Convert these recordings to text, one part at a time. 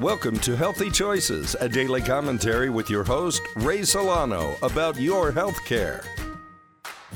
Welcome to Healthy Choices, a daily commentary with your host, Ray Solano, about your health care.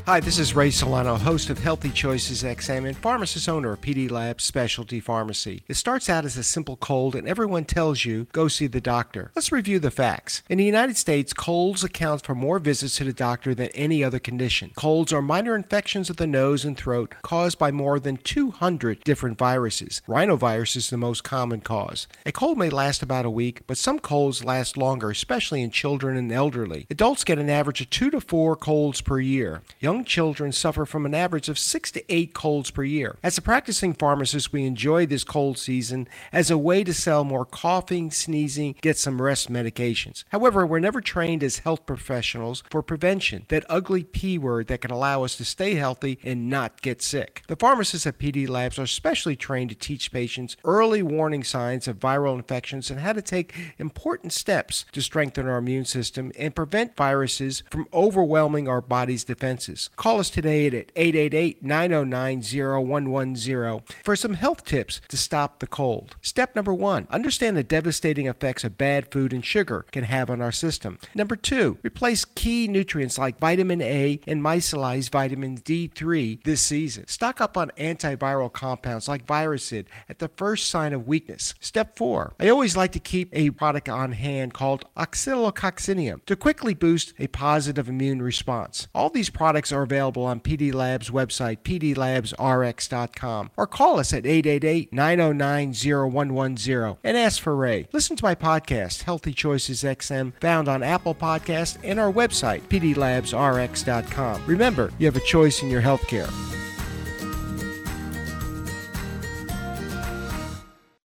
Hi, this is Ray Solano, host of Healthy Choices XM and pharmacist owner of PD Labs Specialty Pharmacy. It starts out as a simple cold, and everyone tells you go see the doctor. Let's review the facts. In the United States, colds account for more visits to the doctor than any other condition. Colds are minor infections of the nose and throat caused by more than 200 different viruses. Rhinovirus is the most common cause. A cold may last about a week, but some colds last longer, especially in children and elderly. Adults get an average of two to four colds per year. Young children suffer from an average of six to eight colds per year. As a practicing pharmacist, we enjoy this cold season as a way to sell more coughing, sneezing, get some rest medications. However, we're never trained as health professionals for prevention, that ugly P word that can allow us to stay healthy and not get sick. The pharmacists at PD Labs are specially trained to teach patients early warning signs of viral infections and how to take important steps to strengthen our immune system and prevent viruses from overwhelming our body's defenses. Call us today at 888 909 0110 for some health tips to stop the cold. Step number one understand the devastating effects of bad food and sugar can have on our system. Number two, replace key nutrients like vitamin A and micellized vitamin D3 this season. Stock up on antiviral compounds like Viracid at the first sign of weakness. Step four, I always like to keep a product on hand called Oscillococcinum to quickly boost a positive immune response. All these products are available on PD Labs website, pdlabsrx.com, or call us at 888-909-0110 and ask for Ray. Listen to my podcast, Healthy Choices XM, found on Apple Podcast and our website, pdlabsrx.com. Remember, you have a choice in your healthcare.